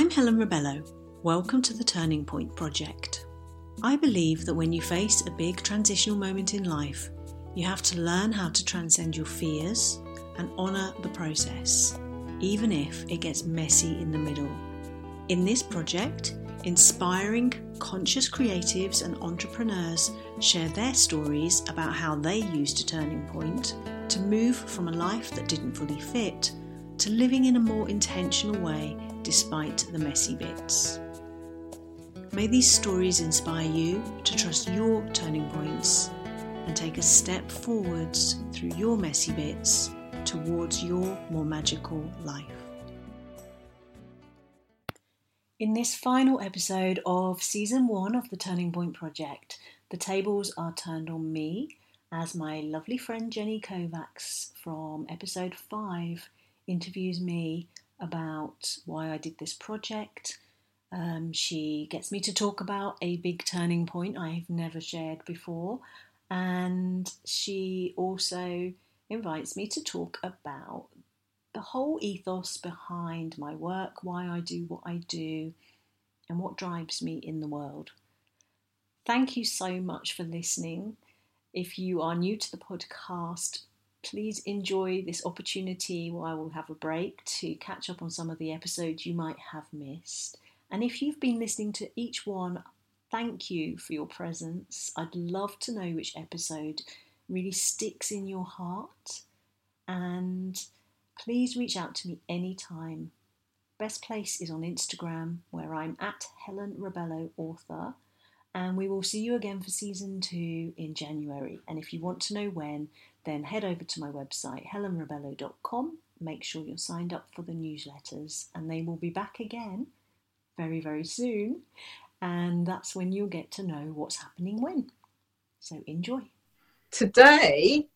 I'm Helen Rebello. Welcome to the Turning Point Project. I believe that when you face a big transitional moment in life, you have to learn how to transcend your fears and honour the process, even if it gets messy in the middle. In this project, inspiring conscious creatives and entrepreneurs share their stories about how they used a turning point to move from a life that didn't fully fit to living in a more intentional way despite the messy bits. May these stories inspire you to trust your turning points and take a step forwards through your messy bits towards your more magical life. In this final episode of season one of the Turning Point Project, the tables are turned on me as my lovely friend Jenny Kovacs from episode five interviews me about why I did this project. Um, she gets me to talk about a big turning point I've never shared before, and she also invites me to talk about the whole ethos behind my work, why I do what I do, and what drives me in the world. Thank you so much for listening. If you are new to the podcast, please enjoy this opportunity while we'll have a break to catch up on some of the episodes you might have missed. And if you've been listening to each one, thank you for your presence. I'd love to know which episode really sticks in your heart. And please reach out to me anytime. Best place is on Instagram, where I'm at Helen Rebello Author. And we will see you again for season two in January. And if you want to know when, then head over to my website, helenrebello.com. Make sure you're signed up for the newsletters, and they will be back again very, very soon. And that's when you'll get to know what's happening when. So enjoy. Today,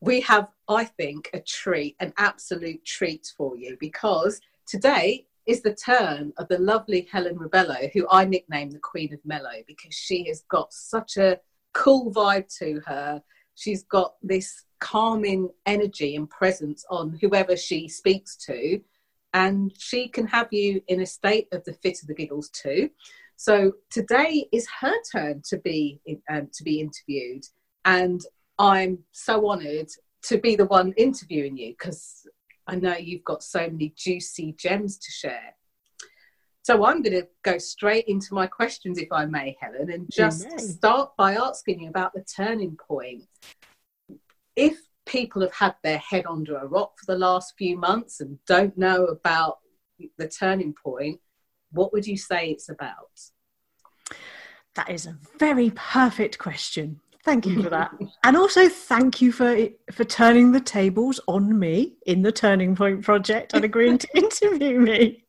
we have, I think, a treat, an absolute treat for you because today is the turn of the lovely Helen Rebello, who I nickname the Queen of Mellow because she has got such a cool vibe to her. She's got this calming energy and presence on whoever she speaks to and she can have you in a state of the fit of the giggles too. So today is her turn to be um, to be interviewed and i'm so honored to be the one interviewing you because i know you've got so many juicy gems to share so I'm going to go straight into my questions, if I may, Helen, and just start by asking you about the turning point. If people have had their head under a rock for the last few months and don't know about the turning point, what would you say it's about? That is a very perfect question. Thank you for that. and also thank you for for turning the tables on me in the Turning Point project and agreeing to interview me.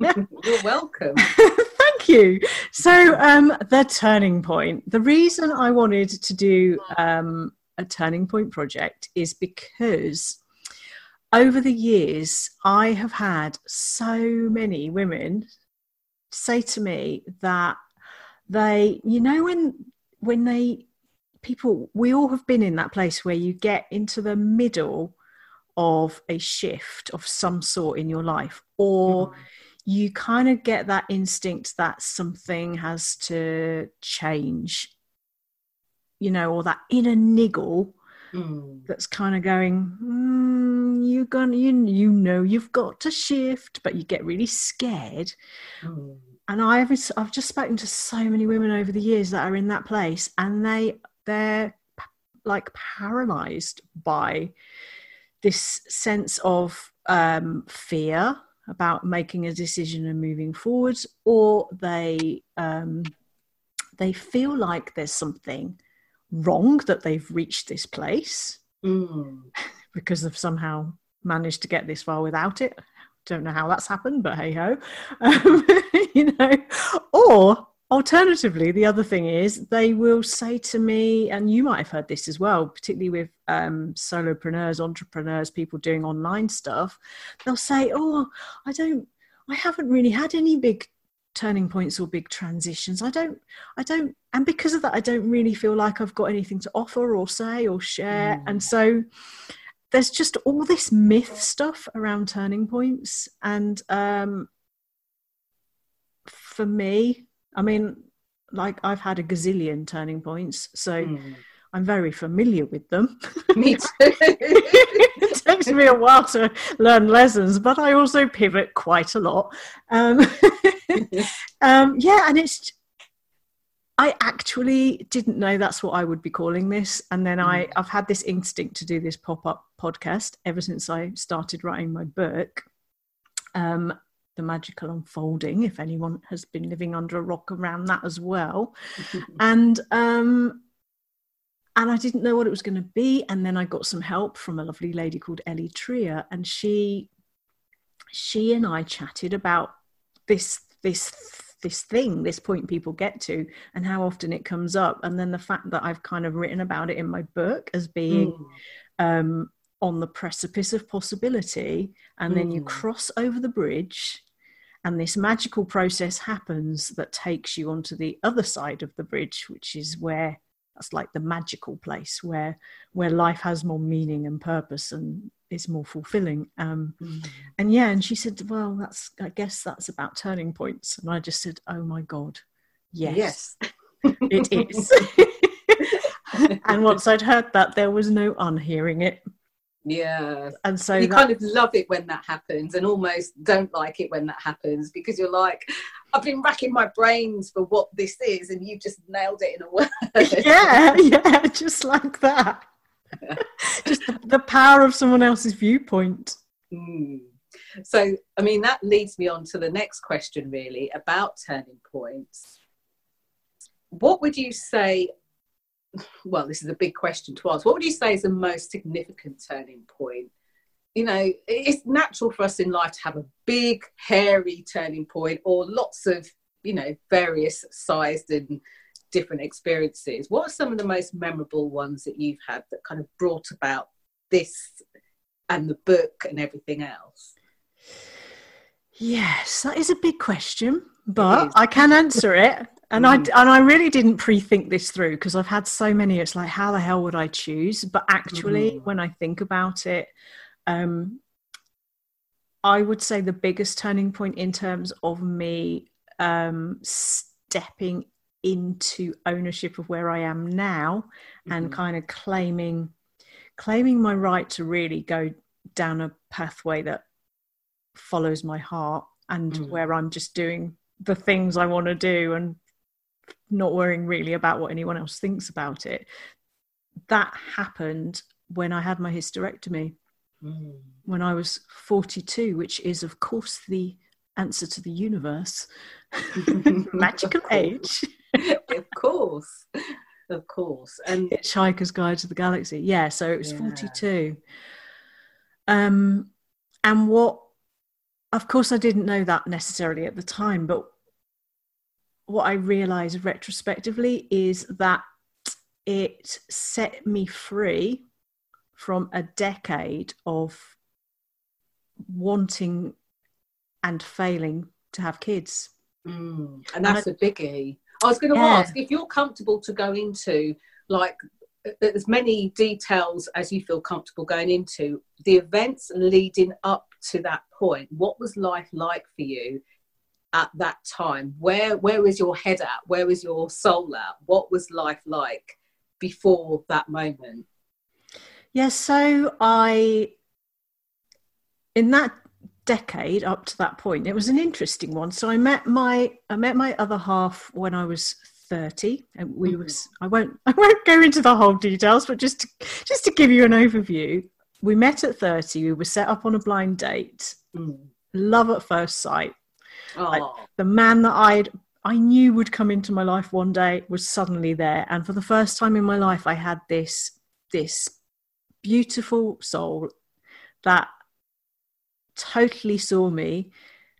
You're welcome. thank you. So um, the Turning Point. The reason I wanted to do um, a Turning Point project is because over the years I have had so many women say to me that they you know when when they people we all have been in that place where you get into the middle of a shift of some sort in your life or mm. you kind of get that instinct that something has to change you know or that inner niggle mm. that's kind of going mm, you're gonna you, you know you've got to shift but you get really scared mm and I've I've just spoken to so many women over the years that are in that place, and they they're like paralyzed by this sense of um, fear about making a decision and moving forwards, or they um, they feel like there's something wrong that they've reached this place mm. because they've somehow managed to get this far without it don't know how that's happened, but hey ho. Um, you know, or alternatively, the other thing is they will say to me, and you might have heard this as well, particularly with um, solopreneurs, entrepreneurs, people doing online stuff. They'll say, "Oh, I don't, I haven't really had any big turning points or big transitions. I don't, I don't, and because of that, I don't really feel like I've got anything to offer or say or share. Mm. And so, there's just all this myth stuff around turning points and um, for me. I mean, like I've had a gazillion turning points, so Mm. I'm very familiar with them. Me too. it takes me a while to learn lessons, but I also pivot quite a lot. Um, um, yeah, and it's. I actually didn't know that's what I would be calling this, and then I Mm. I've had this instinct to do this pop up podcast ever since I started writing my book, um, the magical unfolding. If anyone has been living under a rock around that as well, and um and I didn't know what it was going to be. And then I got some help from a lovely lady called Ellie Trier, and she she and I chatted about this this this thing, this point people get to, and how often it comes up, and then the fact that I've kind of written about it in my book as being Mm. um, on the precipice of possibility, and then you Mm. cross over the bridge, and this magical process happens that takes you onto the other side of the bridge, which is where that's like the magical place where where life has more meaning and purpose and is more fulfilling. Um, Mm. and yeah, and she said, "Well, that's I guess that's about turning points," and I just said, "Oh my god, yes, Yes. it is." and once I'd heard that, there was no unhearing it. Yeah. And so you that- kind of love it when that happens and almost don't like it when that happens because you're like, I've been racking my brains for what this is and you've just nailed it in a word. yeah, yeah, just like that. just the, the power of someone else's viewpoint. Mm. So, I mean, that leads me on to the next question, really, about turning points. What would you say? Well, this is a big question to ask. What would you say is the most significant turning point? You know, it's natural for us in life to have a big, hairy turning point or lots of, you know, various sized and different experiences. What are some of the most memorable ones that you've had that kind of brought about this and the book and everything else? Yes, that is a big question, but. I can answer it. And Mm. I and I really didn't pre-think this through because I've had so many. It's like, how the hell would I choose? But actually, Mhm. when I think about it, um, I would say the biggest turning point in terms of me um, stepping into ownership of where I am now and Mhm. kind of claiming claiming my right to really go down a pathway that follows my heart and Mm. where I'm just doing the things I want to do and not worrying really about what anyone else thinks about it. That happened when I had my hysterectomy Mm. when I was 42, which is, of course, the answer to the universe. Magical age. of course, of course, and Hitchhiker's Guide to the Galaxy. Yeah, so it was Yeah. 42. Um, and what, of course, I didn't know that necessarily at the time, but what I realized retrospectively is that it set me free from a decade of wanting and failing to have kids. Mm, and that's a biggie. I was going to Yeah. ask if you're comfortable to go into like as many details as you feel comfortable going into the events leading up to that point. What was life like for you at that time? Where where was your head at? Where was your soul at? What was life like before that moment? Yeah, so I, in that decade up to that point, it was an interesting one. So I met my I met my other half when I was thirty, and we Mhm. was I won't I won't go into the whole details, but just to, just to give you an overview, we met at thirty. We were set up on a blind date, Mm. love at first sight. Oh, the man that I'd I knew would come into my life one day was suddenly there, and for the first time in my life, I had this this beautiful soul that totally saw me,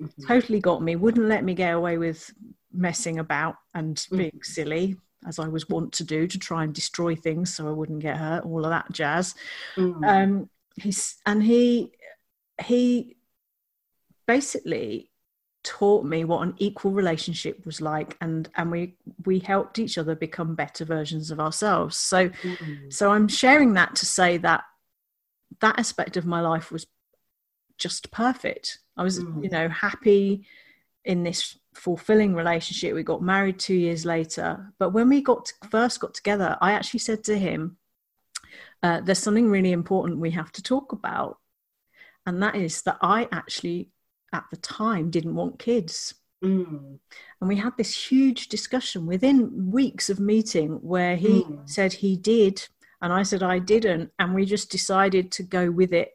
mhm. totally got me, wouldn't let me get away with messing about and being Mhm. silly as I was wont to do to try and destroy things so I wouldn't get hurt, all of that jazz Mm. um he's and he he basically taught me what an equal relationship was like and and we we helped each other become better versions of ourselves so Mm. so i'm sharing that to say that that aspect of my life was just perfect i was Mm. you know happy in this fulfilling relationship. We got married two years later. But when we got to, first got together, I actually said to him, uh, "There's something really important we have to talk about, and that is that I actually, at the time, didn't want kids." Mm. And we had this huge discussion within weeks of meeting where he Mm. said he did, and I said I didn't, and we just decided to go with it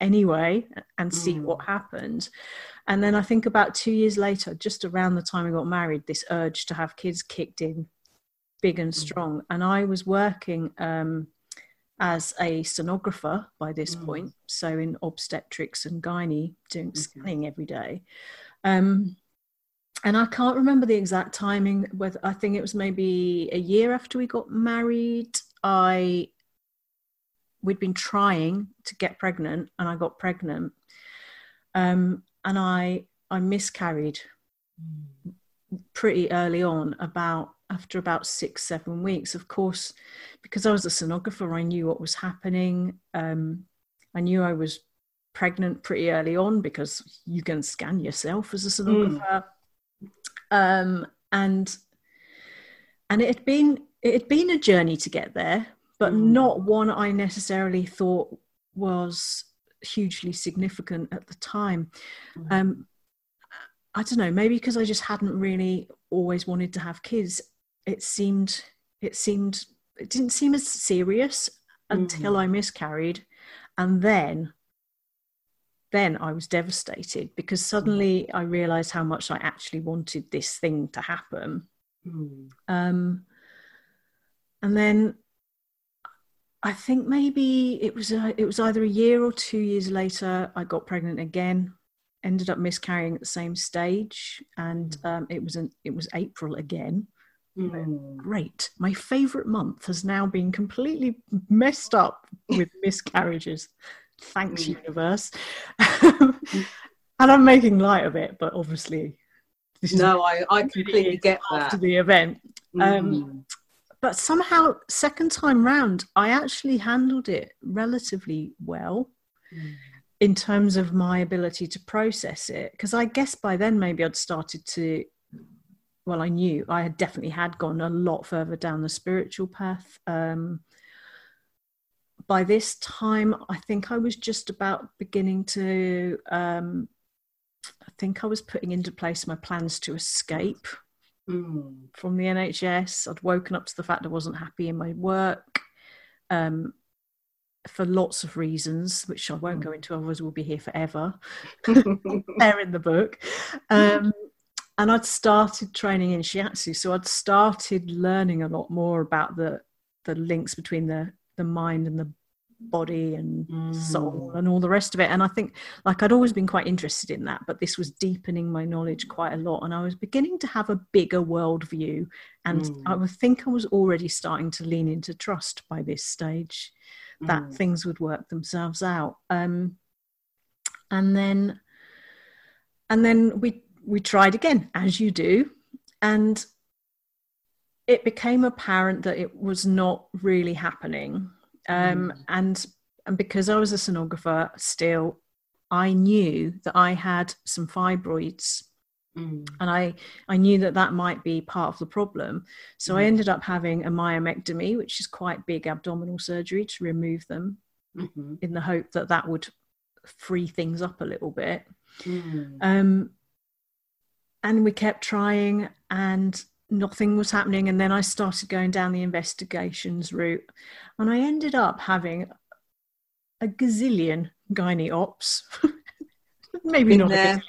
anyway and see Mm. what happened. And then I think about two years later, just around the time we got married, this urge to have kids kicked in big and Mm. strong. And I was working um, as a sonographer by this Mm. point, so in obstetrics and gynae, doing Mhm. scanning every day. Um, and I can't remember the exact timing. Whether I think it was maybe a year after we got married. I we'd been trying to get pregnant, and I got pregnant. Um, and I I miscarried pretty early on, about after about six seven weeks. Of course, because I was a sonographer, I knew what was happening. Um, I knew I was pregnant pretty early on because you can scan yourself as a sonographer. Um, and and it had been it had been a journey to get there, but Mm. not one I necessarily thought was hugely significant at the time. Mm. Um, I don't know, maybe because I just hadn't really always wanted to have kids. It seemed it seemed it didn't seem as serious until Mm. I miscarried, and then then I was devastated because suddenly I realized how much I actually wanted this thing to happen. Mm. Um, and then I think maybe it was a, it was either a year or two years later I got pregnant again. Ended up miscarrying at the same stage, and um, it was an it was April again. Mm. Great, my favourite month has now been completely messed up with miscarriages. Thanks, Mm. universe. and I'm making light of it, but obviously, this is No, I, I completely get after that. the event. um, Mm. But somehow second time round i actually handled it relatively well Mm. in terms of my ability to process it. Because i guess by then maybe i'd started to well i knew i had definitely had gone a lot further down the spiritual path. Um, by this time i think i was just about beginning to um, i think i was putting into place my plans to escape Mm. from the NHS. I'd woken up to the fact I wasn't happy in my work um, for lots of reasons, which I won't go into, otherwise, we'll be here forever. They're in the book. Um, and I'd started training in shiatsu, so I'd started learning a lot more about the the links between the the mind and the body and soul Mm. and all the rest of it. And I think, like, I'd always been quite interested in that, but this was deepening my knowledge quite a lot. And I was beginning to have a bigger worldview. And Mm. I would think I was already starting to lean into trust by this stage that Mm. things would work themselves out. Um, and then, and then we we tried again, as you do, and it became apparent that it was not really happening. Um, Mm. And and because I was a sonographer, still, I knew that I had some fibroids Mm. and I, I knew that that might be part of the problem. So I Mm. ended up having a myomectomy, which is quite big abdominal surgery to remove them Mhm. in the hope that that would free things up a little bit. Mm. Um, and we kept trying and nothing was happening. And then I started going down the investigations route and I ended up having a gazillion gynae ops. Maybe Been not a there. gazillion,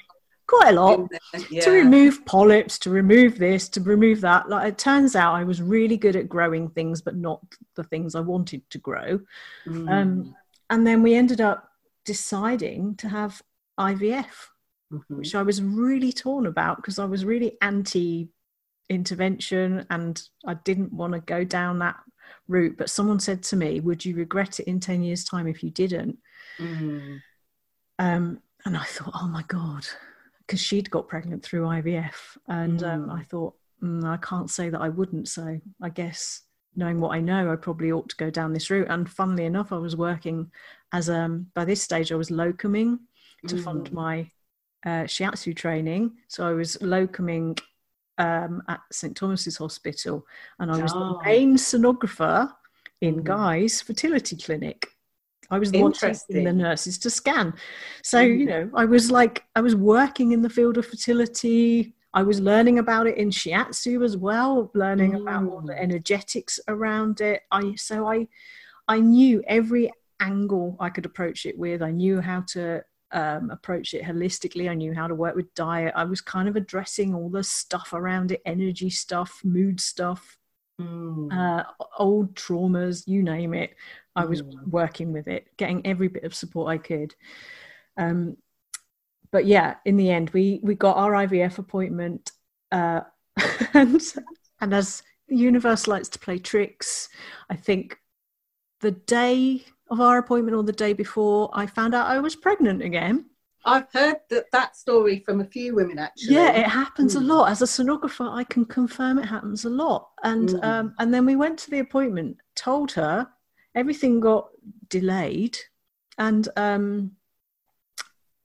quite a lot there, yeah. to remove polyps, to remove this, to remove that. Like it turns out, I was really good at growing things, but not the things I wanted to grow. Mm. Um, and then we ended up deciding to have IVF, Mhm. which I was really torn about because I was really anti intervention and I didn't want to go down that route. But someone said to me, Would you regret it in 10 years' time if you didn't? Mm. Um, and I thought, oh my God, because she'd got pregnant through IVF. And um, Mm. I thought, mm, I can't say that I wouldn't. So I guess knowing what I know, I probably ought to go down this route. And funnily enough, I was working as, um, by this stage, I was locuming to fund Mm. my uh, shiatsu training. So I was locuming um, at St Thomas's Hospital, and I was Oh. the main sonographer in Mhm. Guy's fertility clinic. I was the one taking the nurses to scan. So Mhm. you know, I was like, I was working in the field of fertility. I was learning about it in shiatsu as well, learning about all the Mm. energetics around it. I so I I knew every angle I could approach it with. I knew how to um, approach it holistically. I knew how to work with diet. I was kind of addressing all the stuff around it, energy stuff, mood stuff, Mm. uh, old traumas, you name it. I was Mm. working with it, getting every bit of support I could. Um, but yeah, in the end, we we got our IVF appointment, uh, and and as the universe likes to play tricks, I think the day of our appointment or the day before, I found out I was pregnant again. I've heard that, that story from a few women actually. Yeah, it happens a Mm. lot. As a sonographer, I can confirm it happens a lot. And Mm. um, and then we went to the appointment, told her everything got delayed, and um,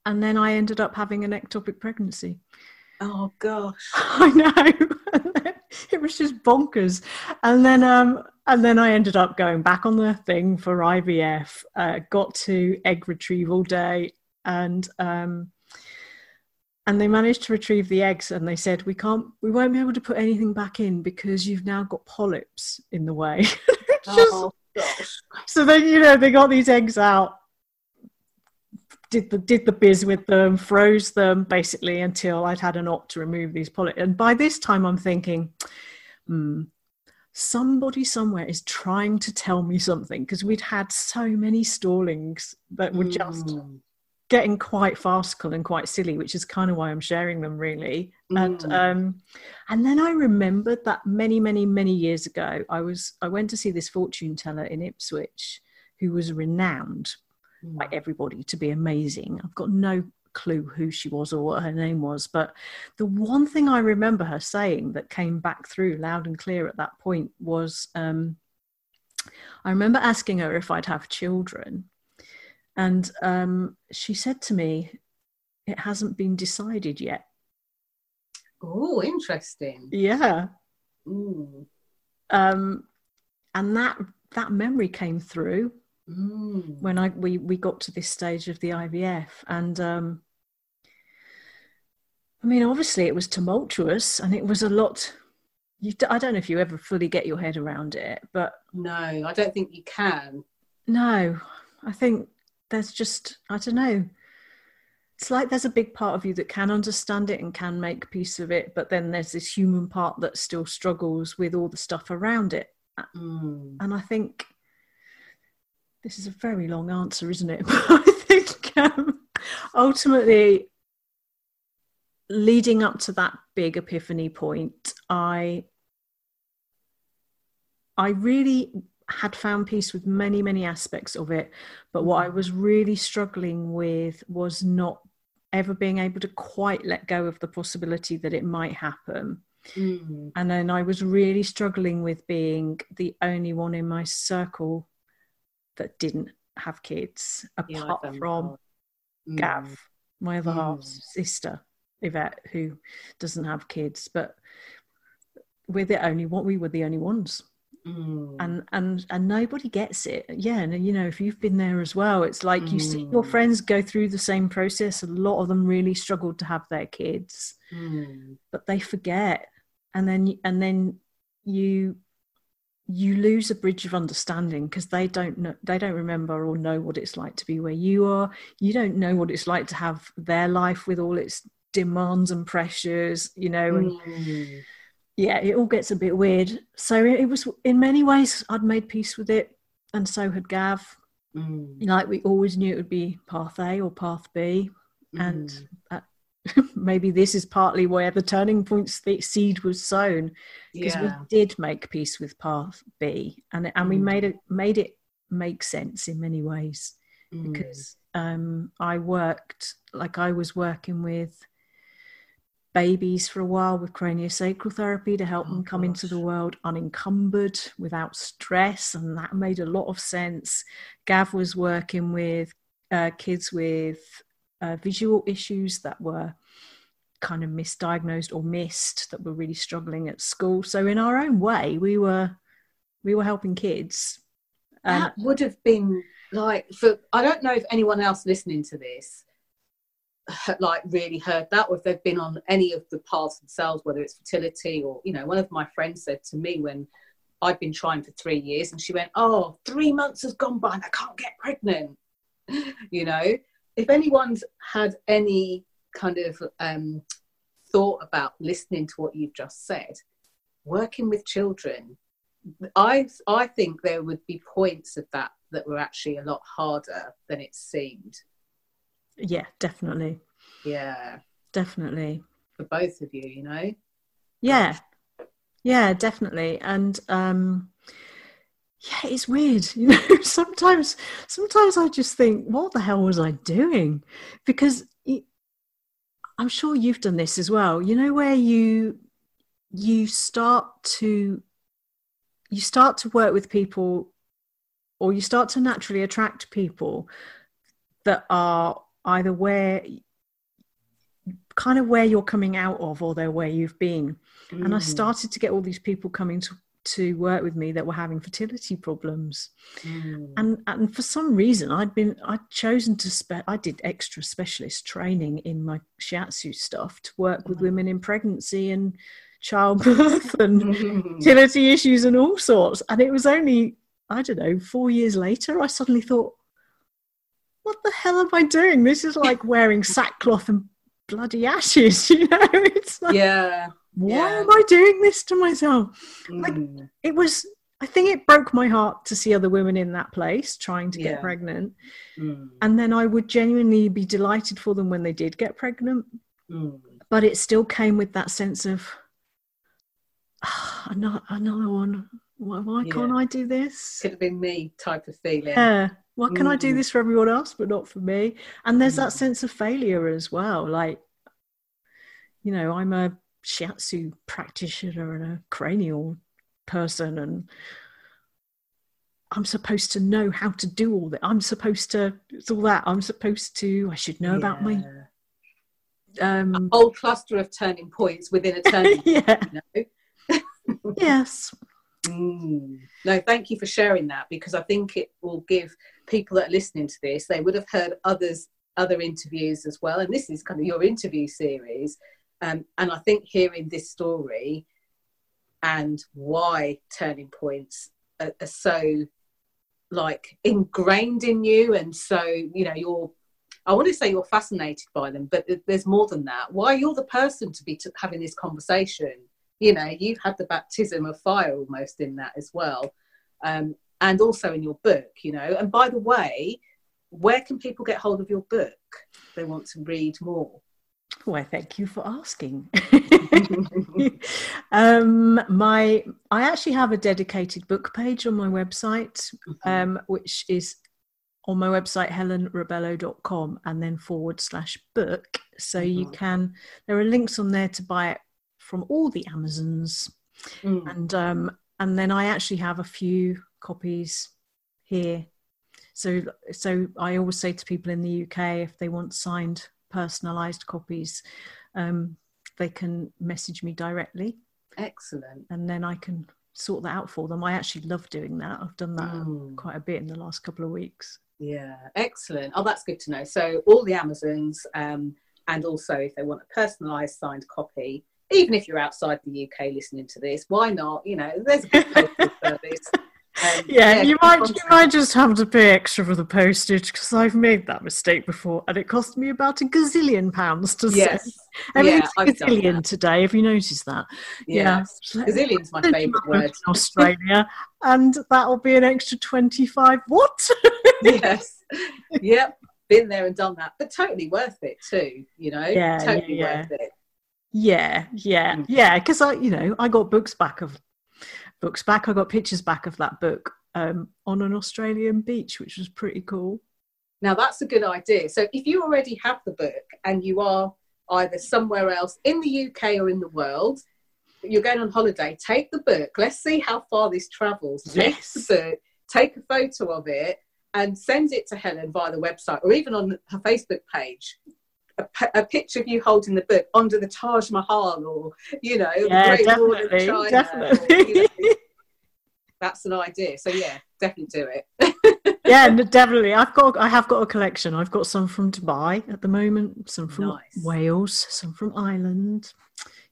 and then I ended up having an ectopic pregnancy. Oh gosh. I know. it was just bonkers. And then um and then I ended up going back on the thing for IVF, uh, got to egg retrieval day and um and they managed to retrieve the eggs and they said we can't we won't be able to put anything back in because you've now got polyps in the way. Just- Oh gosh. so then you know they got these eggs out did the did the biz with them froze them basically until i'd had an op to remove these polyps and by this time i'm thinking hmm somebody somewhere is trying to tell me something because we'd had so many stallings that were just Mm. getting quite farcical and quite silly, which is kind of why I'm sharing them really. And Mm. um, and then I remembered that many, many, many years ago, I was I went to see this fortune teller in Ipswich, who was renowned by Mm. everybody to be amazing. I've got no clue who she was or what her name was, but the one thing I remember her saying that came back through loud and clear at that point was um, I remember asking her if I'd have children. And um, she said to me, It hasn't been decided yet. Oh, interesting. Yeah. Mm. Um, and that that memory came through Mm. when I we we got to this stage of the IVF, and um, I mean, obviously, it was tumultuous, and it was a lot. You, I don't know if you ever fully get your head around it, but No, I don't think you can. no, I think there's just I don't know. It's like there's a big part of you that can understand it and can make peace of it, but then there's this human part that still struggles with all the stuff around it. Mm. And I think this is a very long answer, isn't it? But I think um, ultimately, leading up to that big epiphany point, I I really had found peace with many, many aspects of it. But what I was really struggling with was not ever being able to quite let go of the possibility that it might happen. Mm. And then I was really struggling with being the only one in my circle that didn't have kids, apart found that from hard. Mm. Gav, my other half's Mm. sister, Yvette, who doesn't have kids. But we're the only one. We were the only ones, Mm. and and and nobody gets it. Yeah, and you know, if you've been there as well, it's like you see your Mm. friends go through the same process. A lot of them really struggled to have their kids Mm. but they forget and then and then you you lose a bridge of understanding because they don't know they don't remember or know what it's like to be where you are you don't know what it's like to have their life with all its demands and pressures you know and Mm. yeah it all gets a bit weird so it, it was in many ways i'd made peace with it and so had gav Mm. like we always knew it would be path a or path b and Mm. maybe this is partly where the turning point se- seed was sown because yeah. we did make peace with path B, and and we Mm. made it made it make sense in many ways Mm. because um, I worked like I was working with babies for a while with craniosacral therapy to help Oh, them come into the world unencumbered without stress, and that made a lot of sense. Gav was working with uh, kids with uh, visual issues that were kind of misdiagnosed or missed that were really struggling at school. So in our own way, we were we were helping kids. That would have been like for I don't know if anyone else listening to this like really heard that or if they've been on any of the paths themselves, whether it's fertility or you know, one of my friends said to me when I'd been trying for three years and she went, Oh, three months has gone by and I can't get pregnant. you know, if anyone's had any kind of um, thought about listening to what you've just said, working with children, I I think there would be points of that that were actually a lot harder than it seemed. Yeah, definitely. Yeah, definitely. For both of you, you know. Yeah, yeah, definitely. And um, yeah, it's weird. You know, sometimes sometimes I just think, what the hell was I doing? Because I'm sure you've done this as well. You know where you you start to you start to work with people or you start to naturally attract people that are either where kind of where you're coming out of or they're where you've been. Mm. And I mm. started to get all these people coming to to work with me that were having fertility problems. Mm. and and for some reason i'd been i'd chosen to spe- i did extra specialist training in my shiatsu stuff to work with mm. women in pregnancy and childbirth and fertility issues and all sorts. And it was only i don't know four years later i suddenly thought what the hell am i doing? This is like wearing sackcloth and bloody ashes you know? It's like, yeah why yeah. am I doing this to myself? Mm. Like it was I think it broke my heart to see other women in that place trying to yeah. get pregnant. Mm. And then I would genuinely be delighted for them when they did get pregnant. Mm. But it still came with that sense of oh, another, another one. Why, why yeah. can't I do this? Could have been me type of feeling. Yeah. Why can I do mm. this for everyone else but not for me? And there's that mm. sense of failure as well. Like, you know, I'm a shiatsu practitioner and a cranial person and I'm supposed to know how to do all that. I'm supposed to it's all that. I'm supposed to I should know yeah. about my um a whole cluster of turning points within a turning yeah. Point, you know? yes. Mm. No, thank you for sharing that because I think it will give people that are listening to this, they would have heard others other interviews as well. And this is kind of your interview series. Um, and I think hearing this story and why turning points are, are so like ingrained in you, and so you know you're. I want to say you're fascinated by them, but there's more than that. Why you're the person to be t- having this conversation? You know, you've had the baptism of fire almost in that as well, um, and also in your book. You know, and by the way, where can people get hold of your book? They want to read more. Why, thank you for asking. um, my, I actually have a dedicated book page on my website, mm-hmm. um, which is on my website helenrebello.com and then forward slash book. So mm-hmm. you can, there are links on there to buy it from all the Amazons, mm. and um, and then I actually have a few copies here. So so I always say to people in the UK if they want signed personalized copies, um, they can message me directly. Excellent. And then I can sort that out for them. I actually love doing that. I've done that mm. quite a bit in the last couple of weeks. Yeah, excellent. Oh, that's good to know. So all the Amazons, um, and also if they want a personalised signed copy, even if you're outside the UK listening to this, why not? You know, there's a good postal service. Um, yeah, yeah, you might you might just have to pay extra for the postage because I've made that mistake before, and it cost me about a gazillion pounds to yes. send. I mean, yeah, it's gazillion today. Have you noticed that? Yeah, yeah. gazillion's my favourite word. In Australia, and that'll be an extra twenty-five. What? yes. Yep. Been there and done that, but totally worth it too. You know. Yeah. Totally yeah, worth it. Yeah, yeah, mm. yeah. Because I, you know, I got books back of books back. I got pictures back of that book um, on an Australian beach, which was pretty cool. Now that's a good idea. So if you already have the book and you are either somewhere else in the UK or in the world, you're going on holiday, take the book. Let's see how far this travels. Take yes. the book, take a photo of it, and send it to Helen via the website or even on her Facebook page. A, a picture of you holding the book under the Taj Mahal, or you know, yeah, definitely, China, definitely. Or, you know, that's an idea. So yeah, definitely do it. yeah, definitely. I've got I have got a collection. I've got some from Dubai at the moment, some from nice. Wales, some from Ireland.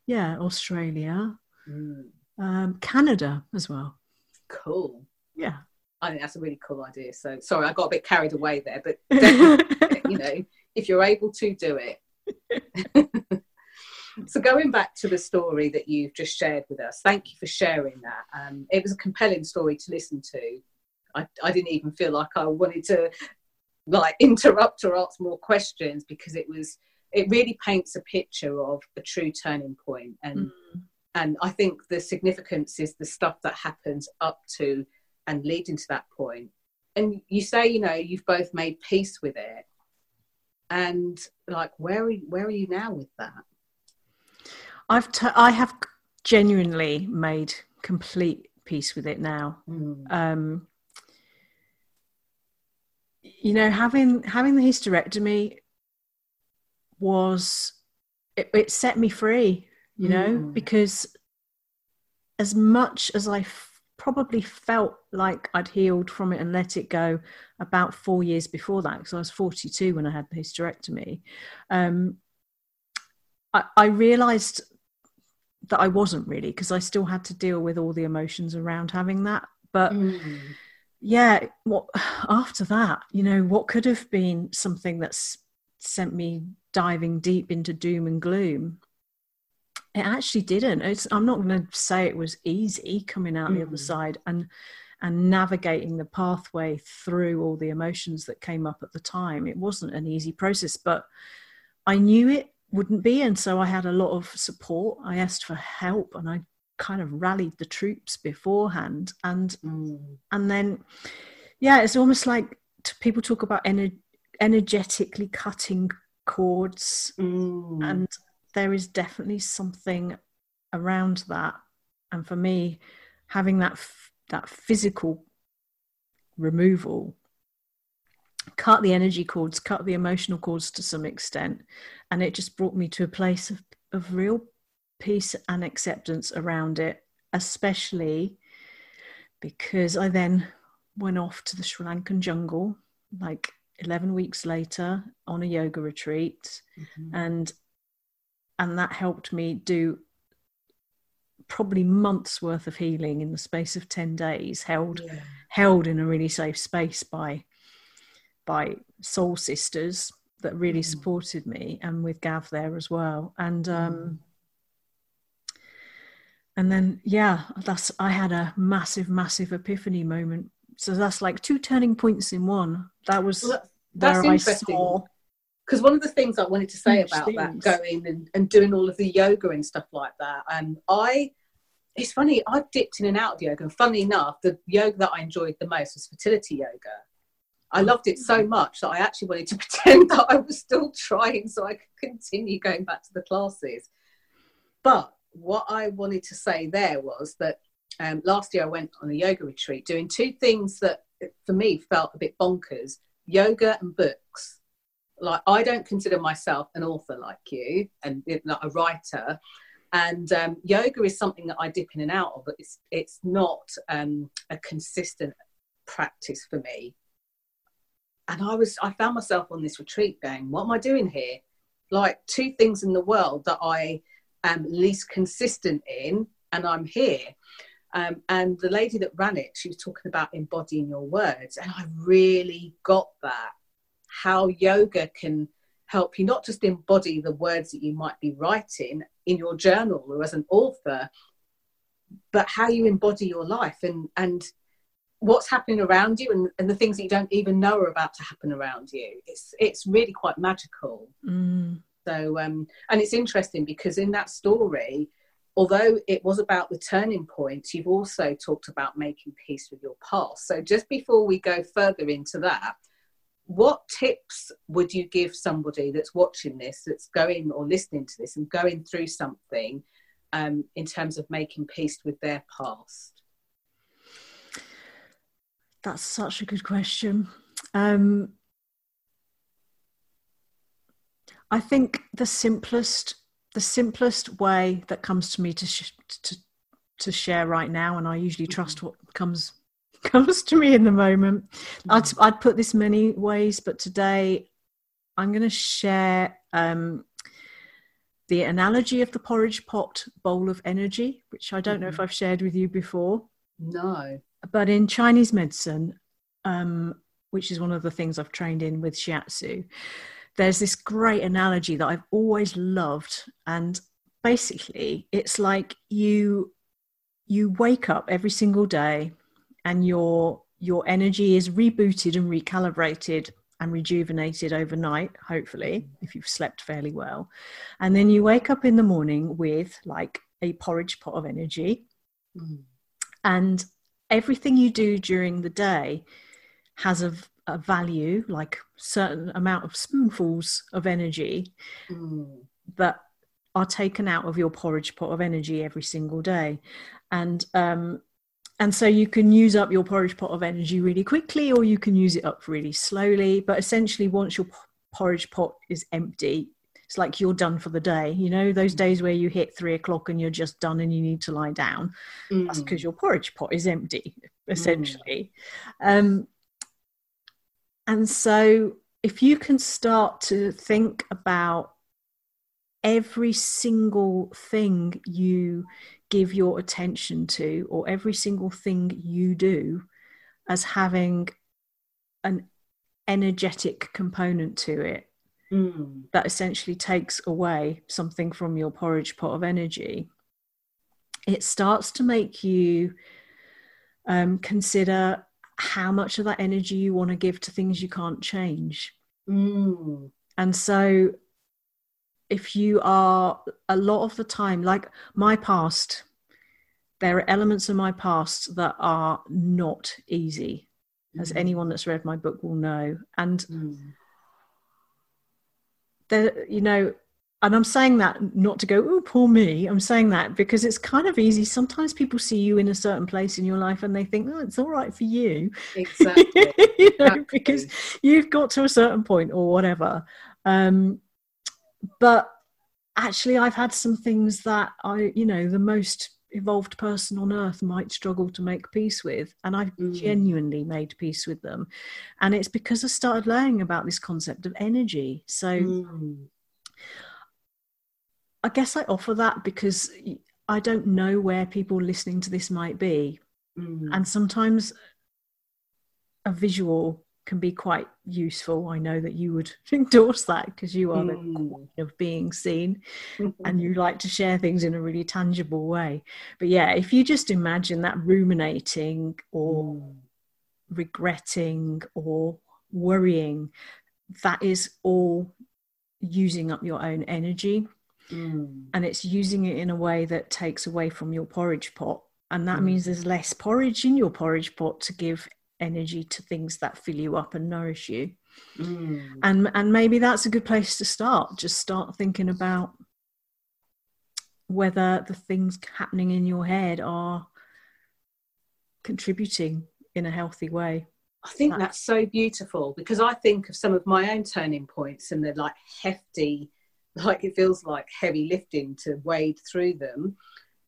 Yeah, Australia, mm. um, Canada as well. Cool. Yeah. I think that's a really cool idea. So sorry, I got a bit carried away there, but you know, if you're able to do it. so going back to the story that you've just shared with us, thank you for sharing that. Um, it was a compelling story to listen to. I, I didn't even feel like I wanted to like interrupt or ask more questions because it was it really paints a picture of a true turning point and mm. and I think the significance is the stuff that happens up to and leading to that point. And you say, you know, you've both made peace with it. And like, where are you, where are you now with that? I've t- I have genuinely made complete peace with it now. Mm. Um, you know, having having the hysterectomy was it, it set me free. You know, mm. because as much as I probably felt like I'd healed from it and let it go about four years before that because I was 42 when I had the hysterectomy. Um, I, I realized that I wasn't really because I still had to deal with all the emotions around having that. But mm. yeah, what after that, you know, what could have been something that's sent me diving deep into doom and gloom it actually didn't it's, i'm not going to say it was easy coming out mm. the other mm. side and and navigating the pathway through all the emotions that came up at the time it wasn't an easy process but i knew it wouldn't be and so i had a lot of support i asked for help and i kind of rallied the troops beforehand and mm. and then yeah it's almost like people talk about ener- energetically cutting cords mm. and there is definitely something around that. And for me having that f- that physical removal cut the energy cords cut the emotional cords to some extent. And it just brought me to a place of, of real peace and acceptance around it especially because i then went off to the sri lankan jungle like 11 weeks later on a yoga retreat. Mm-hmm. and and that helped me do probably months worth of healing in the space of 10 days held yeah. held in a really safe space by by soul sisters that really mm. supported me and with gav there as well and um mm. and then yeah that's i had a massive massive epiphany moment so that's like two turning points in one that was well, that's where i saw because one of the things I wanted to say about things. that going and, and doing all of the yoga and stuff like that, and I, it's funny, I dipped in and out of yoga, and funny enough, the yoga that I enjoyed the most was fertility yoga. I loved it so much that I actually wanted to pretend that I was still trying so I could continue going back to the classes. But what I wanted to say there was that um, last year I went on a yoga retreat doing two things that for me felt a bit bonkers yoga and books like I don't consider myself an author like you and not a writer. And um, yoga is something that I dip in and out of, but it's it's not um, a consistent practice for me. And I was I found myself on this retreat going, what am I doing here? Like two things in the world that I am least consistent in, and I'm here. Um, and the lady that ran it, she was talking about embodying your words, and I really got that how yoga can help you not just embody the words that you might be writing in your journal or as an author, but how you embody your life and, and what's happening around you and, and the things that you don't even know are about to happen around you. It's, it's really quite magical. Mm. So, um, and it's interesting because in that story, although it was about the turning point, you've also talked about making peace with your past. So, just before we go further into that, what tips would you give somebody that's watching this, that's going or listening to this and going through something um, in terms of making peace with their past? That's such a good question. Um, I think the simplest the simplest way that comes to me to sh- to to share right now, and I usually mm-hmm. trust what comes comes to me in the moment. I'd. I'd put this many ways, but today I'm going to share um, the analogy of the porridge pot bowl of energy, which I don't mm-hmm. know if mm-hmm. I've shared with you before. No. But in Chinese medicine, um, which is one of the things I've trained in with shiatsu, there's this great analogy that I've always loved. And basically, it's like you you wake up every single day and your your energy is rebooted and recalibrated and rejuvenated overnight, hopefully, if you've slept fairly well. And then you wake up in the morning with like a porridge pot of energy. Mm. And everything you do during the day has a, a, value, like certain amount of spoonfuls of energy mm. that are taken out of your porridge pot of energy every single day. And um, and so you can use up your porridge pot of energy really quickly or you can use it up really slowly. But essentially once your porridge pot is empty it's like you're done for the day. You know those days where you hit three o'clock and you're just done and you need to lie down. Mm. that's because your porridge pot is empty essentially. Mm. um, and so if you can start to think about every single thing you give your attention to or every single thing you do as having an energetic component to it mm. that essentially takes away something from your porridge pot of energy it starts to make you um, consider how much of that energy you want to give to things you can't change mm. and so if you are a lot of the time like my past there are elements of my past that are not easy mm. as anyone that's read my book will know and mm. there you know and i'm saying that not to go oh poor me i'm saying that because it's kind of easy sometimes people see you in a certain place in your life and they think oh it's all right for you exactly, you know, exactly. because you've got to a certain point or whatever um, but actually i've had some things that i you know the most evolved person on earth might struggle to make peace with and i've mm. genuinely made peace with them and it's because i started learning about this concept of energy so mm. i guess i offer that because i don't know where people listening to this might be mm. and sometimes a visual can be quite useful. I know that you would endorse that because you are mm. the hmm. queen of being seen and you like to share things in a really tangible way. But yeah, if you just imagine that ruminating or mm. regretting or worrying, that is all using up your own energy. Mm. And it's using it in a way that takes away from your porridge pot. And that means hmm. there's less porridge in your porridge pot to give energy to things that fill you up and nourish you mm. and and maybe that's a good place to start just start thinking about whether the things happening in your head are contributing in a healthy way I think that's, that's so beautiful because I think of some of my own turning points and they're like hefty, like it feels like heavy lifting to wade through them.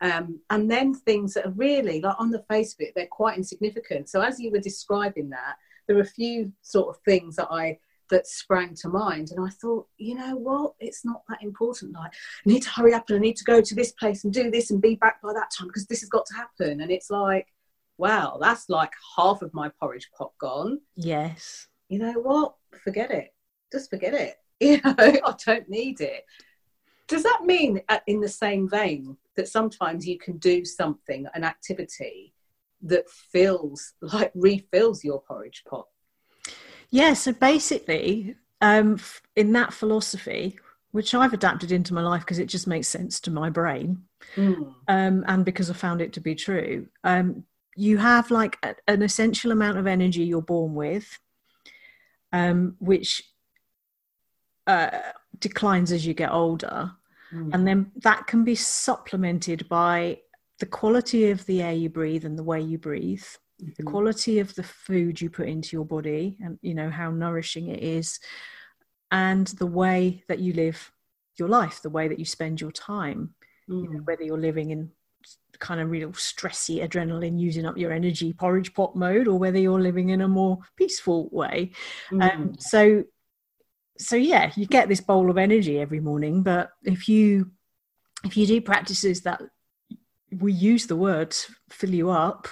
Um, and then things that are really like on the face of it, they're quite insignificant. So as you were describing that, there were a few sort of things that I that sprang to mind, and I thought, you know what, it's not that important. Like, I need to hurry up and I need to go to this place and do this and be back by that time because this has got to happen. And it's like, wow, that's like half of my porridge pot gone. Yes. You know what? Forget it. Just forget it. You know, I don't need it. Does that mean, uh, in the same vein, that sometimes you can do something, an activity that fills, like refills your porridge pot? Yeah, so basically, um, in that philosophy, which I've adapted into my life because it just makes sense to my brain, mm. um, and because I found it to be true, um, you have like a, an essential amount of energy you're born with, um, which uh, declines as you get older. Mm. And then that can be supplemented by the quality of the air you breathe and the way you breathe. mm-hmm. the quality of the food you put into your body and you know how nourishing it is and the way that you live your life the way that you spend your time mm. you know, mm. whether you're living in kind of real stressy adrenaline using up your energy porridge pot mode or whether you're living in a more peaceful way um, mm. um, so so yeah you get this bowl of energy every morning but if you if you do practices that we use the words fill you up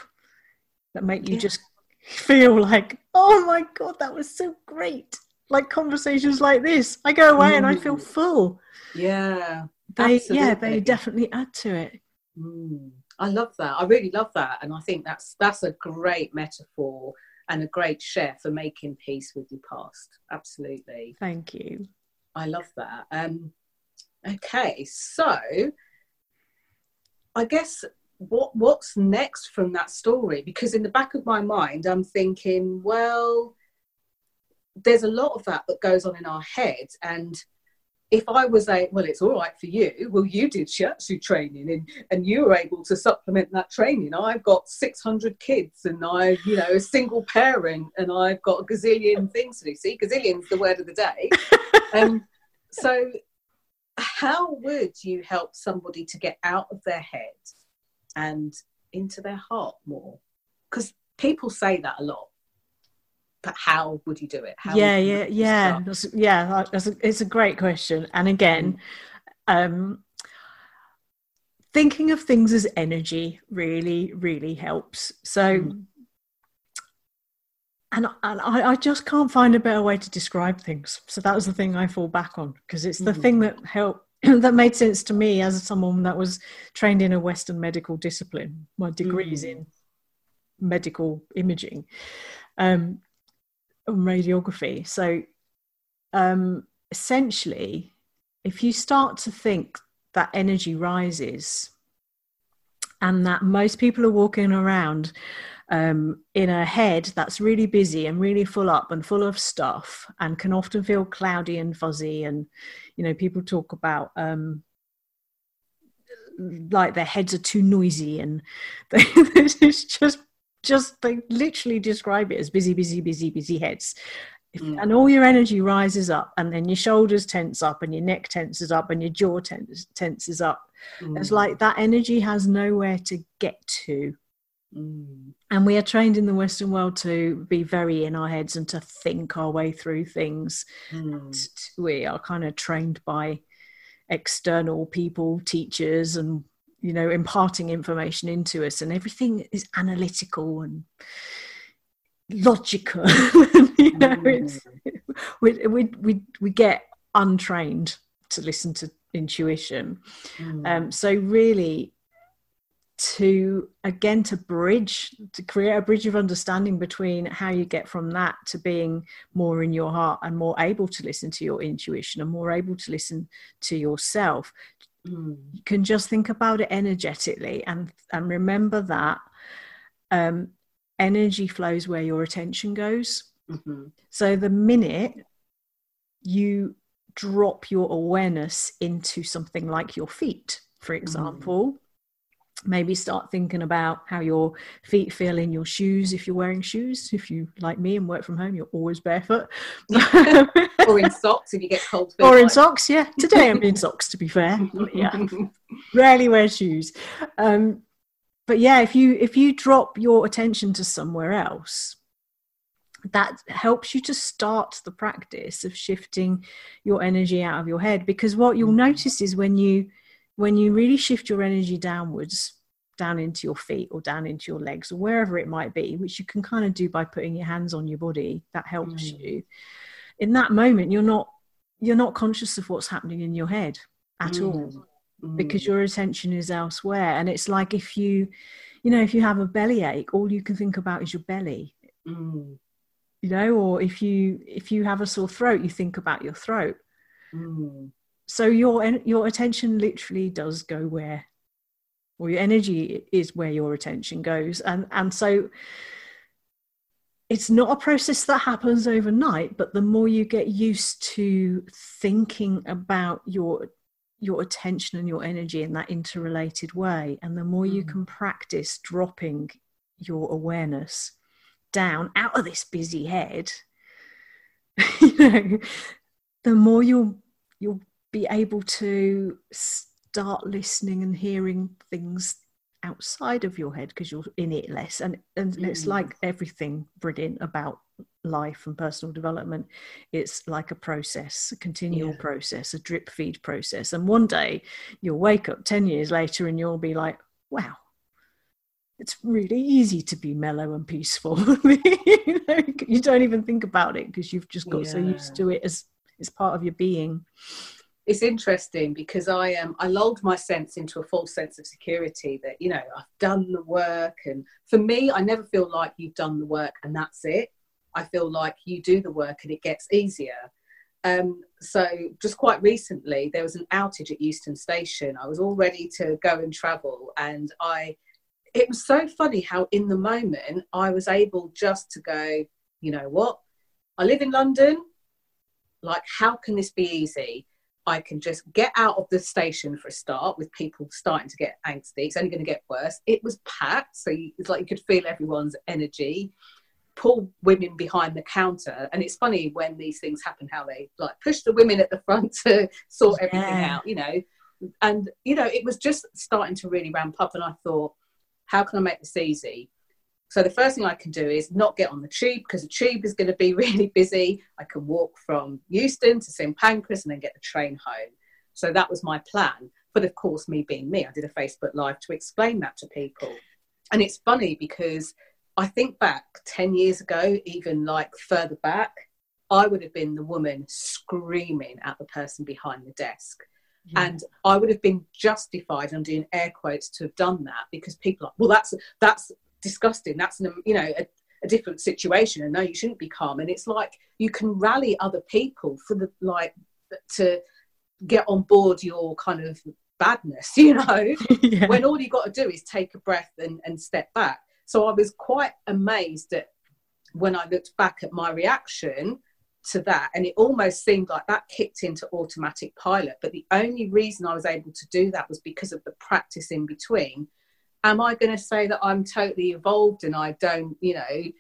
that make you yeah. just feel like oh my god that was so great like conversations like this i go away mm. and i feel mm. full yeah they absolutely. yeah they definitely add to it mm. i love that i really love that and i think that's that's a great metaphor and a great share for making peace with your past. Absolutely. Thank you. I love that. Um okay so i guess what what's next from that story? Because in the back of my mind i'm thinking well there's a lot of that that goes on in our heads and if I was a well, it's all right for you. Well, you did shiatsu training, and and you were able to supplement that training. I've got six hundred kids, and I, you know, a single parent, and I've got a gazillion things to do. See, gazillion's the word of the day. um, so, how would you help somebody to get out of their head and into their heart more? Because people say that a lot but how would you do it? How yeah, yeah, yeah, that's, yeah. That's a, it's a great question, and again, mm. um, thinking of things as energy really, really helps. So. Mm. And, and I, I, just can't find a better way to describe things. So that was the thing I fall back on because it's the mm. thing that helped that made sense to me as someone that was trained in a Western medical discipline. My degree is mm. in medical imaging. Um, radiography. So um, essentially, if you start to think that energy rises and that most people are walking around um, in a head that's really busy and really full up and full of stuff and can often feel cloudy and fuzzy and you know people talk about um, like their heads are too noisy and they, it's just just they literally describe it as busy, busy, busy, busy heads. Mm. And all your energy rises up, and then your shoulders tense up, and your neck tenses up, and your jaw tense, tenses up. Mm. It's like that energy has nowhere to get to. Mm. And we are trained in the Western world to be very in our heads and to think our way through things. Mm. We are kind of trained by external people, teachers, and you know imparting information into us and everything is analytical and logical you know mm. we, we, we, we get untrained to listen to intuition mm. um, so really to again to bridge to create a bridge of understanding between how you get from that to being more in your heart and more able to listen to your intuition and more able to listen to yourself Mm. You can just think about it energetically and, and remember that um, energy flows where your attention goes. Mm-hmm. So the minute you drop your awareness into something like your feet, for mm. example, maybe start thinking about how your feet feel in your shoes if you're wearing shoes. If you like me and work from home you're always barefoot. Or in socks if you get cold feet. Or in socks yeah. Today i'm in socks to be fair. Yeah rarely wear shoes. Um, but yeah if you if you drop your attention to somewhere else that helps you to start the practice of shifting your energy out of your head. Because what you'll mm. notice is when you when you really shift your energy downwards down into your feet or down into your legs or wherever it might be which you can kind of do by putting your hands on your body that helps mm. you in that moment you're not you're not conscious of what's happening in your head at mm. all mm. because your attention is elsewhere and it's like if you you know if you have a belly ache all you can think about is your belly mm. you know or if you if you have a sore throat you think about your throat mm so your your attention literally does go where or your energy is where your attention goes. And and so it's not a process that happens overnight but the more you get used to thinking about your your attention and your energy in that interrelated way and the more you hmm. can practice dropping your awareness down out of this busy head, you know, the more you'll you'll be able to start listening and hearing things outside of your head because you're in it less and and mm. it's like everything brilliant about life and personal development it's like a process a continual yeah. process a drip feed process and one day you'll wake up 10 years later and you'll be like wow it's really easy to be mellow and peaceful you, know, you don't even think about it because you've just got yeah. so used to it as it's part of your being it's interesting because I um I lulled my sense into a false sense of security that you know I've done the work and for me I never feel like you've done the work and that's it. I feel like you do the work and it gets easier. Um, so just quite recently there was an outage at Euston Station. I was all ready to go and travel and I it was so funny how in the moment I was able just to go, you know what? I live in London. Like, how can this be easy? I can just get out of the station for a start with people starting to get angsty. It's only going to get worse. It was packed, so you, it's like you could feel everyone's energy. Pull women behind the counter, and it's funny when these things happen how they like push the women at the front to sort everything yeah. out, you know. And you know, it was just starting to really ramp up, and I thought, how can I make this easy? So the first thing I can do is not get on the tube because the tube is going to be really busy. I can walk from Euston to St Pancras and then get the train home. So that was my plan. But of course, me being me, I did a Facebook Live to explain that to people. And it's funny because I think back 10 years ago, even like further back, I would have been the woman screaming at the person behind the desk. Yeah. And I would have been justified, I'm doing air quotes, to have done that because people are, well, that's that's disgusting. That's an, you know a, a different situation, and no, you shouldn't be calm. And it's like you can rally other people for the like to get on board your kind of badness, you know, yeah. when all you got to do is take a breath and, and step back. So I was quite amazed at when I looked back at my reaction to that, and it almost seemed like that kicked into automatic pilot. But the only reason I was able to do that was because of the practice in between am I going to say that I'm totally evolved and I don't, you know,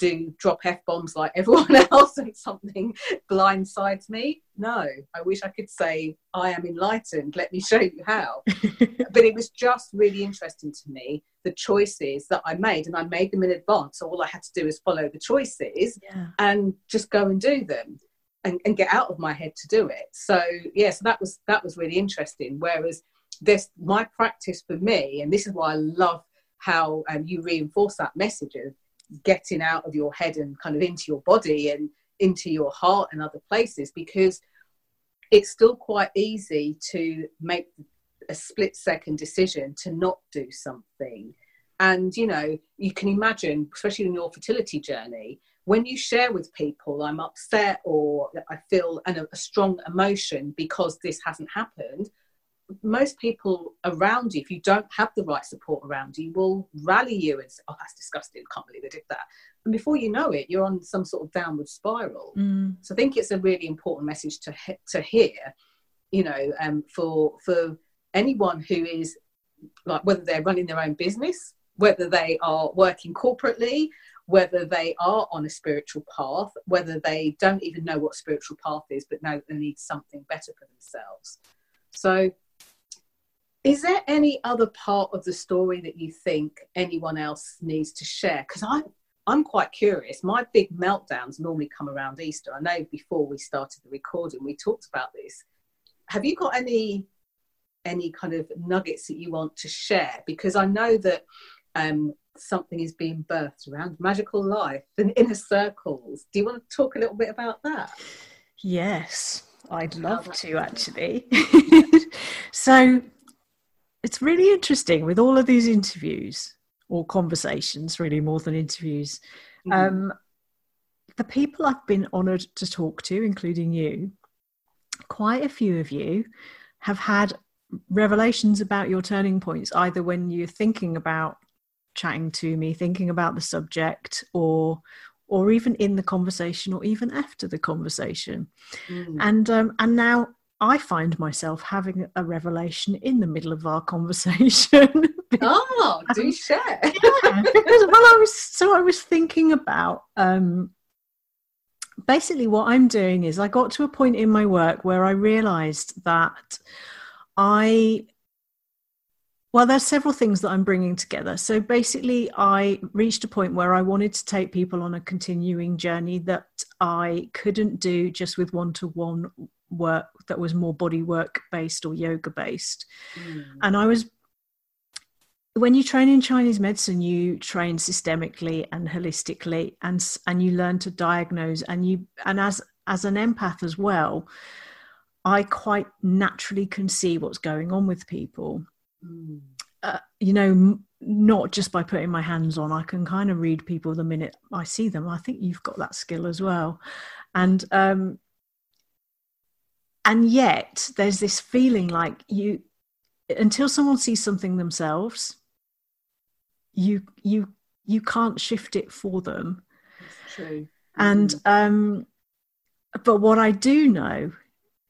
do drop f bombs like everyone else and something blindsides me? No, I wish I could say I am enlightened. Let me show you how. but it was just really interesting to me the choices that I made, and I made them in advance. So all I had to do is follow the choices yeah. and just go and do them. And, and get out of my head to do it. So yes, yeah, so that was that was really interesting. Whereas this my practice for me, and this is why I love how um, you reinforce that message of getting out of your head and kind of into your body and into your heart and other places because it's still quite easy to make a split second decision to not do something. And you know, you can imagine, especially in your fertility journey, when you share with people, I'm upset or I feel an, a strong emotion because this hasn't happened, most people around you, if you don't have the right support around you, will rally you and say, "Oh, that's disgusting! Can't believe they did that." And before you know it, you're on some sort of downward spiral. Mm. So I think it's a really important message to to hear. You know, um, for for anyone who is like whether they're running their own business, whether they are working corporately, whether they are on a spiritual path, whether they don't even know what spiritual path is, but know that they need something better for themselves. So is there any other part of the story that you think anyone else needs to share? Because I'm I'm quite curious. My big meltdowns normally come around Easter. I know before we started the recording, we talked about this. Have you got any any kind of nuggets that you want to share? Because I know that um, something is being birthed around magical life and inner circles. Do you want to talk a little bit about that? Yes, I'd love to actually. so it's really interesting with all of these interviews or conversations, really more than interviews. Mm-hmm. Um, the people I've been honoured to talk to, including you, quite a few of you have had revelations about your turning points, either when you're thinking about chatting to me, thinking about the subject, or or even in the conversation, or even after the conversation. Mm. And um, and now I find myself having a revelation in the middle of our conversation. oh, do share. yeah, because well, I was so I was thinking about um, basically what I'm doing is I got to a point in my work where I realised that I well, there's several things that I'm bringing together. So basically, I reached a point where I wanted to take people on a continuing journey that I couldn't do just with one to one work that was more body work based or yoga based. Mm. And I was, when you train in Chinese medicine, you train systemically and holistically, and and you learn to diagnose. And you and as as an empath as well, I quite naturally can see what's going on with people. Mm. Uh, you know, m- not just by putting my hands on, I can kind of read people the minute I see them. I think you've got that skill as well. And um, and yet there's this feeling like you until someone sees something themselves you you you can't shift it for them That's true and mm. um but what i do know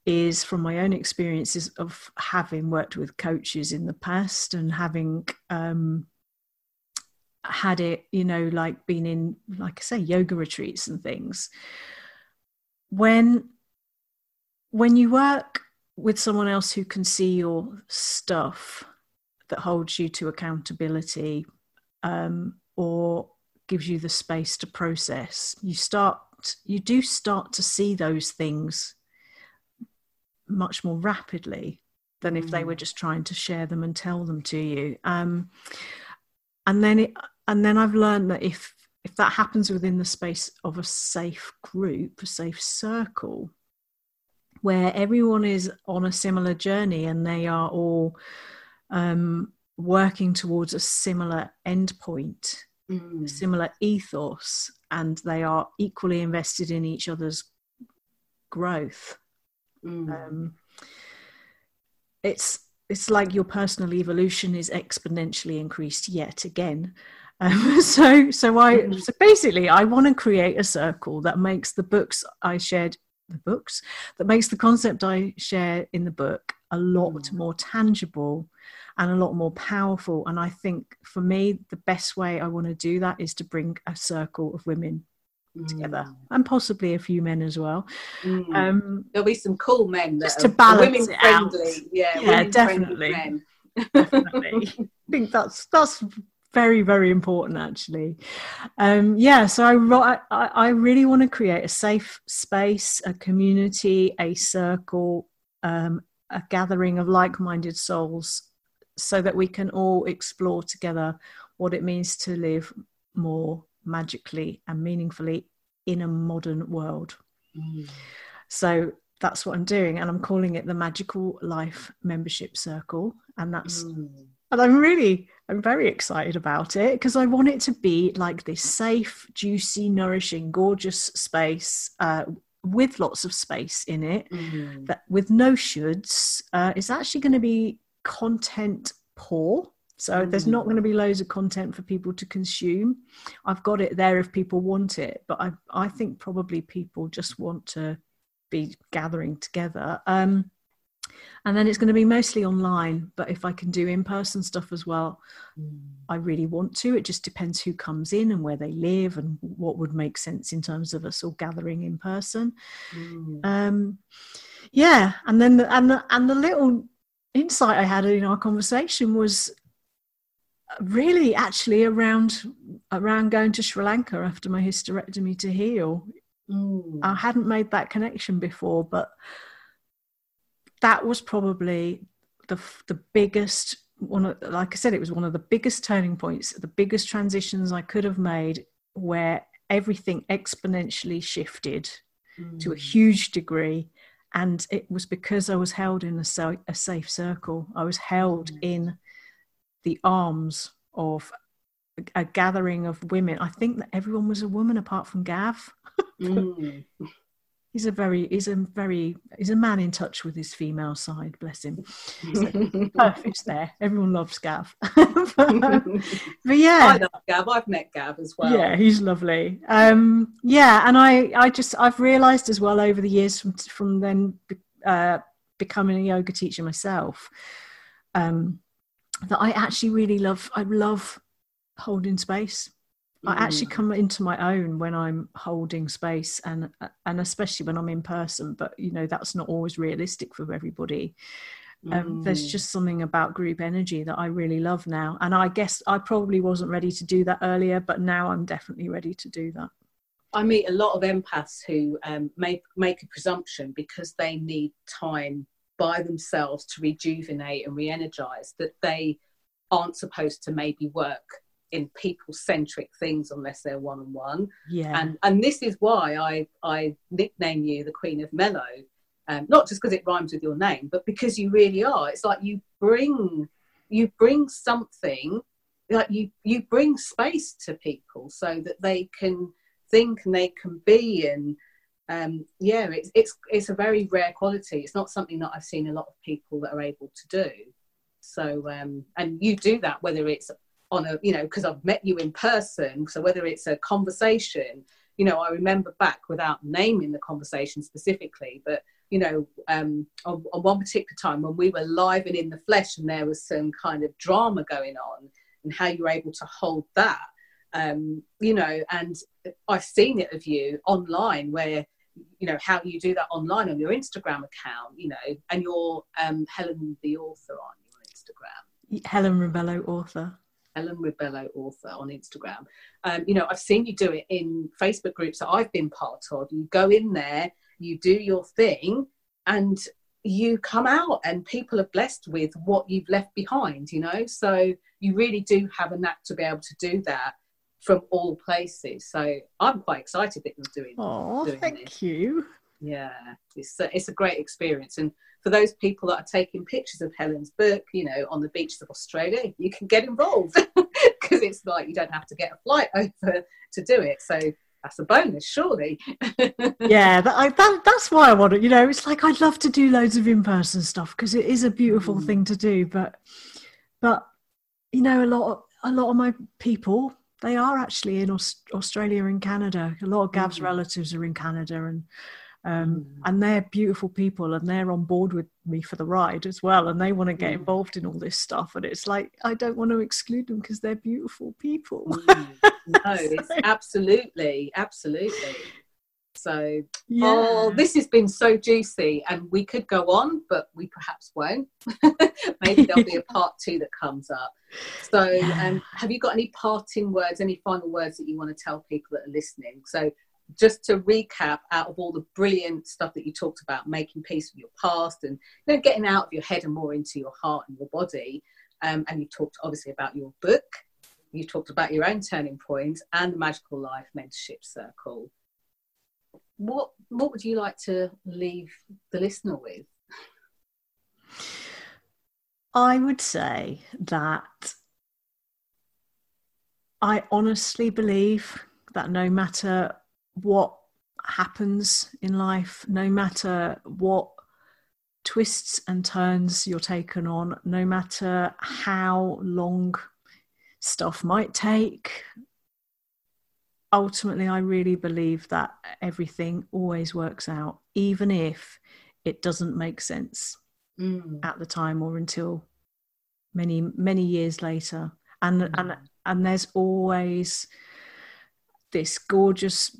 is from my own experiences of having worked with coaches in the past and having um had it you know like been in like i say yoga retreats and things when when you work with someone else who can see your stuff that holds you to accountability um, or gives you the space to process you start you do start to see those things much more rapidly than if they were mm. just trying to share them and tell them to you um, and then it and then i've learned that if if that happens within the space of a safe group a safe circle where everyone is on a similar journey and they are all um, working towards a similar endpoint, mm. similar ethos, and they are equally invested in each other's growth. Mm. Um, it's it's like your personal evolution is exponentially increased yet again. Um, so so I mm. so basically I want to create a circle that makes the books I shared the books that makes the concept I share in the book a lot mm. more tangible and a lot more powerful. And I think for me, the best way I want to do that is to bring a circle of women mm. together and possibly a few men as well. Mm. Um, There'll be some cool men just to balance women friendly. Out. Yeah, yeah, definitely. definitely. I think that's that's very very important actually. Um, yeah so I, I, I really want to create a safe space a community a circle um, a gathering of like-minded souls so that we can all explore together what it means to live more magically and meaningfully in a modern world. Mm. so that's what i'm doing and i'm calling it the magical life membership circle and that's mm and I'm really, I'm very excited about it because I want it to be like this safe, juicy, nourishing, gorgeous space uh, with lots of space in it, mm. that with no shoulds. Uh, it's actually going to be content poor. So mm. there's not going to be loads of content for people to consume. I've got it there if people want it, but I I think probably people just want to be gathering together. Um, and then it's going to be mostly online but if i can do in-person stuff as well mm. i really want to it just depends who comes in and where they live and what would make sense in terms of us all gathering in person mm. um, yeah and then the, and the, and the little insight i had in our conversation was really actually around around going to sri lanka after my hysterectomy to heal mm. i hadn't made that connection before but that was probably the the biggest one of, like I said, it was one of the biggest turning points, the biggest transitions I could have made, where everything exponentially shifted mm. to a mm. huge degree, and it was because I was held in a, so, a safe circle. I was held mm. in the arms of a, a, gathering of women. I think that everyone was a woman apart from Gav. mm. He's a very he's a very he's a man in touch with his female side bless him. Perfect there everyone loves gav. But, but, yeah. I love gav. I've met gav as well. Yeah he's lovely. Um yeah and i i just i've realized as well over the years from from then uh becoming a yoga teacher myself um, that I actually really love. I love holding space. I actually Mm. come into my own when I'm holding space, and and especially when I'm in person. But you know that's not always realistic for everybody. Um, There's Mm. just something about group energy that I really love now, and I guess I probably wasn't ready to do that earlier, but now I'm definitely ready to do that. I meet a lot of empaths who um, make make a presumption because they need time by themselves to rejuvenate and re-energize that they aren't supposed to maybe work in people-centric things unless they're one-on-one. Yeah, And and this is why I I nickname you the Queen of Mellow, um, not just because it rhymes with your name, but because you really are. It's like you bring you bring something like you you bring space to people so that they can think and they can be and um, yeah it's it's it's a very rare quality it's not something that i've seen a lot of people that are able to do so um, and you do that whether it's on a you know because i've met you in person so whether it's a conversation you know i remember back without naming the conversation specifically but you know um, on, on one particular time when we were live and in the flesh and there was some kind of drama going on and how you were able to hold that um, you know and i've seen it of you online where you know how you do that online on your instagram account you know and you're um, helen the author on your instagram Helen Rebello, author. Helen Rebello author on Instagram. Um, you know, I've seen you do it in Facebook groups that I've been part of. You go in there, you do your thing, and you come out, and people are blessed with what you've left behind, you know. So you really do have a knack to be able to do that from all places. So I'm quite excited that you're doing Oh, thank this. you. Yeah, it's a, it's a great experience. And for those people that are taking pictures of Helen's book, you know, on the beaches of Australia, you can get involved because it's like you don't have to get a flight over to do it. So that's a bonus, surely. yeah, that, I, that, that's why I want it. You know, it's like I'd love to do loads of in-person stuff because it is a beautiful Mm. thing to do. But, but you know, a lot, of, a lot of my people they are actually in Aus- Australia and Canada. A lot of Gav's Mm. relatives are in Canada, and um, Mm. and they're beautiful people, and they're on board with me for the ride as well, and they want to get Mm. involved in all this stuff. And it's like I don't want to exclude them because they're beautiful people. Mm. no, it's absolutely, absolutely. So yeah. Oh, this has been so juicy, and we could go on, but we perhaps won't. Maybe there'll be a part two that comes up. So, Yeah. um, have you got any parting words, any final words that you want to tell people that are listening? So, just to recap, out of all the brilliant stuff that you talked about, making peace with your past and you know, getting out of your head and more into your heart and your body, um, and you talked obviously about your book, you talked about your own turning point and the Magical Life Mentorship Circle what what would you like to leave the listener with? I would say that I honestly believe that no matter what happens in life, no matter what twists and turns you're taken on, no matter how long stuff might take, ultimately, I really believe that everything always works out, even if it doesn't make sense Mm. at the time or until many many years later and and Mm. and there's always this gorgeous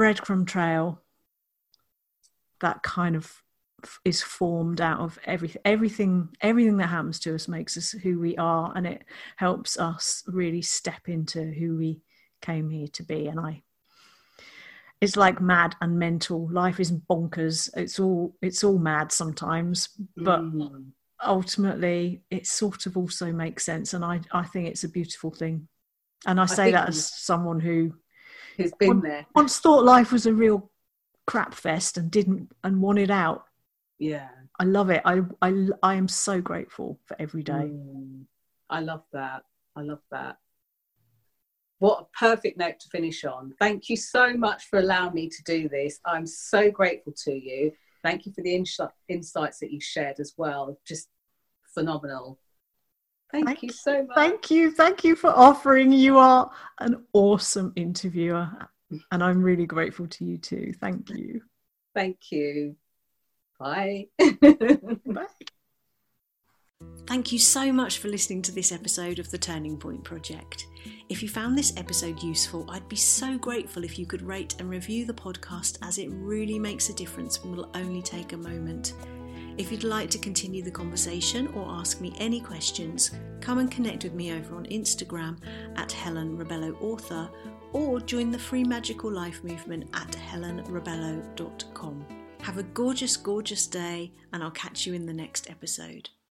breadcrumb trail that kind of is formed out of everything everything everything that happens to us makes us who we are and it helps us really step into who we came here to be. And i it's like mad and mental. Life isn't bonkers. It's all it's all mad sometimes but Mm. ultimately it sort of also makes sense and i i think it's a beautiful thing. And i say think that as someone who who's been there? once thought life was a real crap fest and didn't and wanted out Yeah, i love it i i, I am so grateful for every day Mm. I love that. I love that. What a perfect note to finish on. Thank you so much for allowing me to do this. I'm so grateful to you. Thank you for the ins- insights that you shared as well. Just phenomenal. Thank, Thank you so much. thank you thank you for offering you are an awesome interviewer and i'm really grateful to you too thank you Thank you. Bye. Bye. Thank you so much for listening to this episode of the Turning Point Project. If you found this episode useful, I'd be so grateful if you could rate and review the podcast as it really makes a difference and will only take a moment. If you'd like to continue the conversation or ask me any questions, come and connect with me over on Instagram at Helen Rebello Author or join the free magical life movement at helenrebello.com. Have a gorgeous, gorgeous day, and I'll catch you in the next episode.